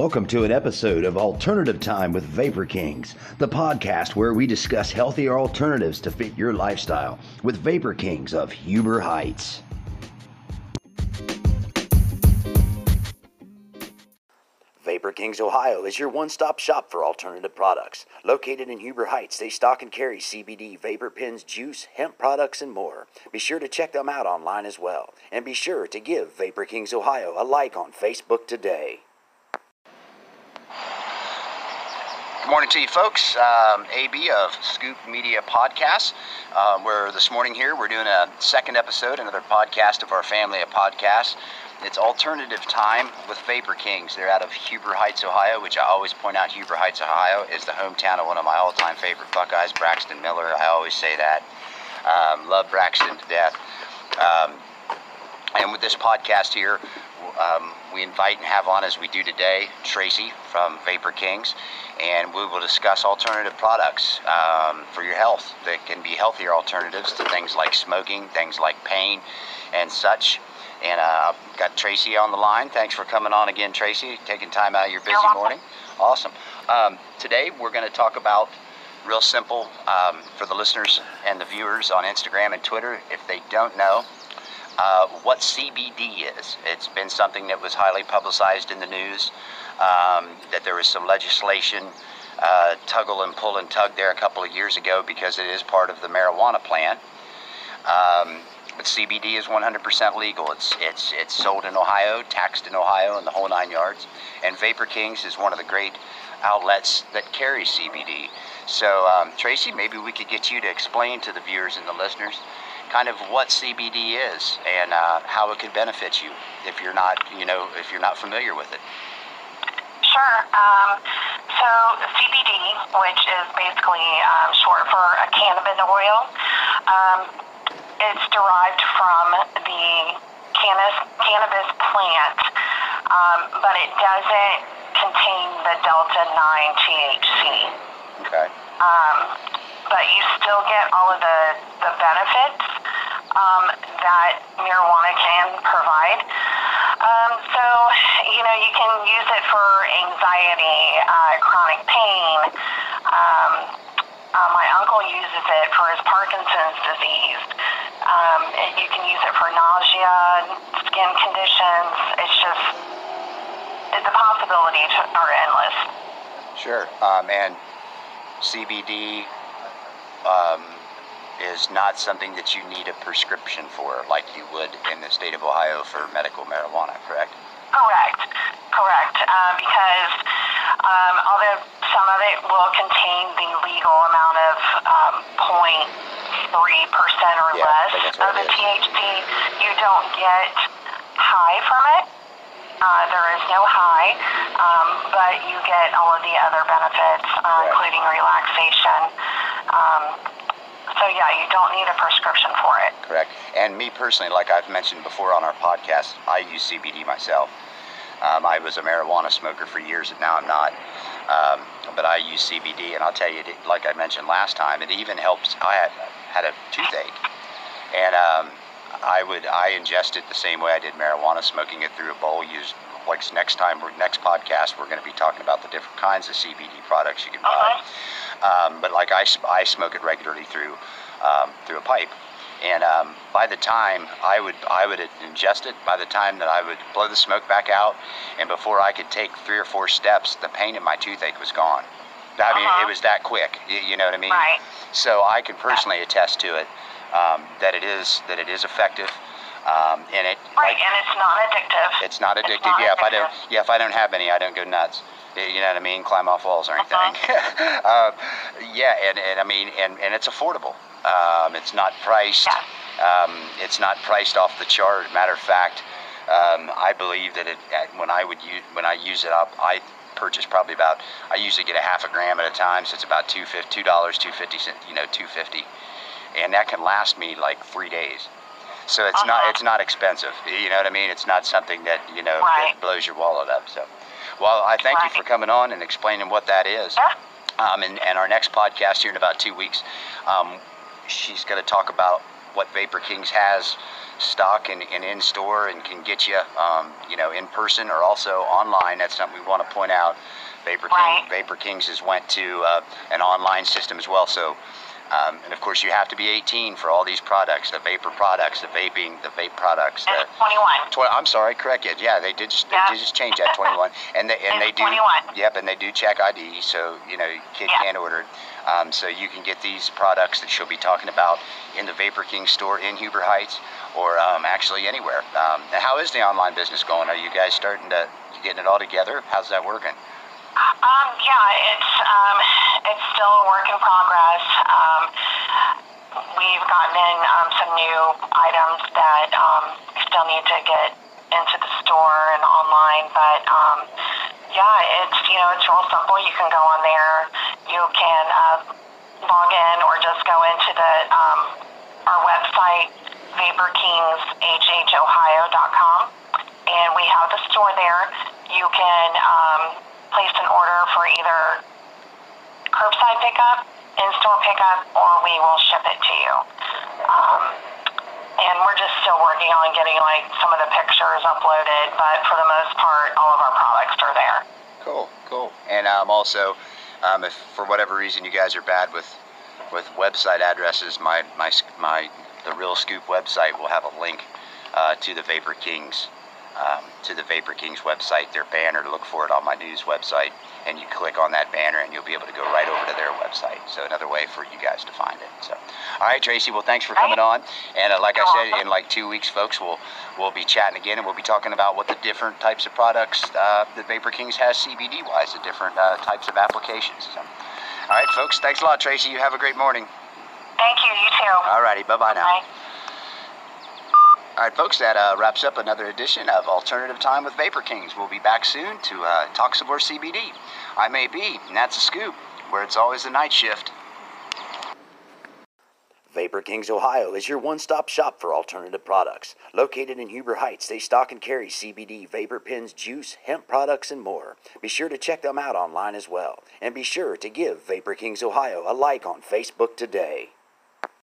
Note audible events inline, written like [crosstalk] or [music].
Welcome to an episode of Alternative Time with Vapor Kings, the podcast where we discuss healthier alternatives to fit your lifestyle with Vapor Kings of Huber Heights. Vapor Kings Ohio is your one stop shop for alternative products. Located in Huber Heights, they stock and carry CBD, vapor pens, juice, hemp products, and more. Be sure to check them out online as well. And be sure to give Vapor Kings Ohio a like on Facebook today. Morning to you, folks. Um, AB of Scoop Media Podcasts. Um, we're this morning here. We're doing a second episode, another podcast of our family of podcasts. It's Alternative Time with Vapor Kings. They're out of Huber Heights, Ohio, which I always point out Huber Heights, Ohio is the hometown of one of my all time favorite Buckeyes, Braxton Miller. I always say that. Um, love Braxton to death. Um, and with this podcast here, um, we invite and have on, as we do today, Tracy from Vapor Kings, and we will discuss alternative products um, for your health that can be healthier alternatives to things like smoking, things like pain, and such. And uh, got Tracy on the line. Thanks for coming on again, Tracy. Taking time out of your busy morning. Awesome. Um, today we're going to talk about real simple um, for the listeners and the viewers on Instagram and Twitter. If they don't know uh, what CBD is, it's been something that was highly publicized in the news. Um, that there was some legislation uh, tuggle and pull and tug there a couple of years ago because it is part of the marijuana plan. Um, but CBD is 100% legal. It's it's it's sold in Ohio, taxed in Ohio, and the whole nine yards. And Vapor Kings is one of the great outlets that carry CBD. So um, Tracy, maybe we could get you to explain to the viewers and the listeners kind of what CBD is and uh, how it could benefit you if you're not you know if you're not familiar with it. Sure. Um, so CBD, which is basically um, short for a cannabis oil, um, it's derived from the cannabis, cannabis plant, um, but it doesn't contain the delta 9 THC. Okay. Um, but you still get all of the, the benefits um, that marijuana can provide. Um, so, you know, you can use it for anxiety, uh, chronic pain. Um, uh, my uncle uses it for his Parkinson's disease. Um, you can use it for nausea, skin conditions. It's just, the possibilities are endless. Sure. Um, and CBD um, is not something that you need a prescription for, like you would in the state of Ohio for medical marijuana, correct? Correct, correct. Uh, because um, although some of it will contain the legal amount of um, 0.3% or Yeah, less of the. THC, you don't get high from it. Uh, there is no high, um, but you get all of the other benefits, uh, Right. including relaxation. Um, so yeah, you don't need a prescription for it. Correct. And me personally, like I've mentioned before on our podcast, I use CBD myself. Um, I was a marijuana smoker for years, and now I'm not. Um, but I use CBD, and I'll tell you, like I mentioned last time, it even helps. I had, had a toothache, and um, I would I ingest it the same way I did marijuana, smoking it through a bowl. Used like next time, next podcast, we're going to be talking about the different kinds of CBD products you can buy. Um, but like I, I smoke it regularly through um, through a pipe, and um, by the time I would I would ingest it, by the time that I would blow the smoke back out, and before I could take three or four steps, the pain in my toothache was gone. I mean, Uh-huh. it was that quick. You, you know what I mean? Right. So I can personally attest to it um, that it is that it is effective, um, and it Right, like, and it's not addictive. it's not It's addictive. not yeah, if I don't, yeah, if I don't have any, I don't go nuts. You know what I mean? Climb off walls or anything. Uh-huh. [laughs] um, yeah, and, and I mean, and, and it's affordable. Um, it's not priced. Um, it's not priced off the chart. Matter of fact, um, I believe that it when I would use when I use it up, I purchase probably about. I usually get a half a gram at a time, so it's about two fifty, two dollars, two fifty cent. You know, two fifty, and that can last me like three days. So it's not Uh-huh. it's not expensive. You know what I mean? It's not something that you know Right. that blows your wallet up. So, well, I thank you for coming on and explaining what that is. Yeah. Um, and, and our next podcast here in about two weeks, um, she's going to talk about what Vapor Kings has stock and, and in store and can get you, um, you know, in person or also online. That's something we want to point out. Vapor, Right. King, Vapor Kings has went to uh, an online system as well. So, um, and of course, you have to be 18 for all these products, the vapor products, the vaping, the vape products. The, 21. Tw- I'm sorry, correct it. Yeah, they did just they did just change that 21, [laughs] and they and they do. 21. Yep, and they do check ID, so you know kid Yeah. can't order it. Um, so you can get these products that she'll be talking about in the Vapor King store in Huber Heights, or um, actually anywhere. Um, how is the online business going? Are you guys starting to getting it all together? How's that working? Yeah, it's um, it's still a work in progress. Um, we've gotten in um, some new items that um, still need to get into the store and online, but um, yeah, it's you know it's real simple. You can go on there, you can uh, log in, or just go into the um, our website vaporkingshhohio.com, and we have the store there. You can um, place an order for either curbside pickup, in-store pickup, or we will ship it to you. Um, and we're just still working on getting like some of the pictures uploaded, but for the most part, all of our products are there. Cool, cool. And um, also, um, if for whatever reason you guys are bad with with website addresses, my my my the Real Scoop website will have a link uh, to the Vapor Kings um, to the Vapor Kings website. Their banner. To look for it on my news website, and you click on that banner, and you'll be able to go right over to their website. So another way for you guys to find it. So, all right, Tracy. Well, thanks for coming on. And uh, like I said, in like two weeks, folks, we'll we'll be chatting again, and we'll be talking about what the different types of products uh, that Vapor Kings has CBD wise, the different uh, types of applications. So, all right, folks. Thanks a lot, Tracy. You have a great morning. Thank you. You too. All righty. Bye bye now. Bye. All right, folks, that uh, wraps up another edition of Alternative Time with Vapor Kings. We'll be back soon to uh, talk some more CBD. I may be, and that's a scoop, where it's always the night shift. Vapor Kings Ohio is your one stop shop for alternative products. Located in Huber Heights, they stock and carry CBD, vapor pens, juice, hemp products, and more. Be sure to check them out online as well. And be sure to give Vapor Kings Ohio a like on Facebook today.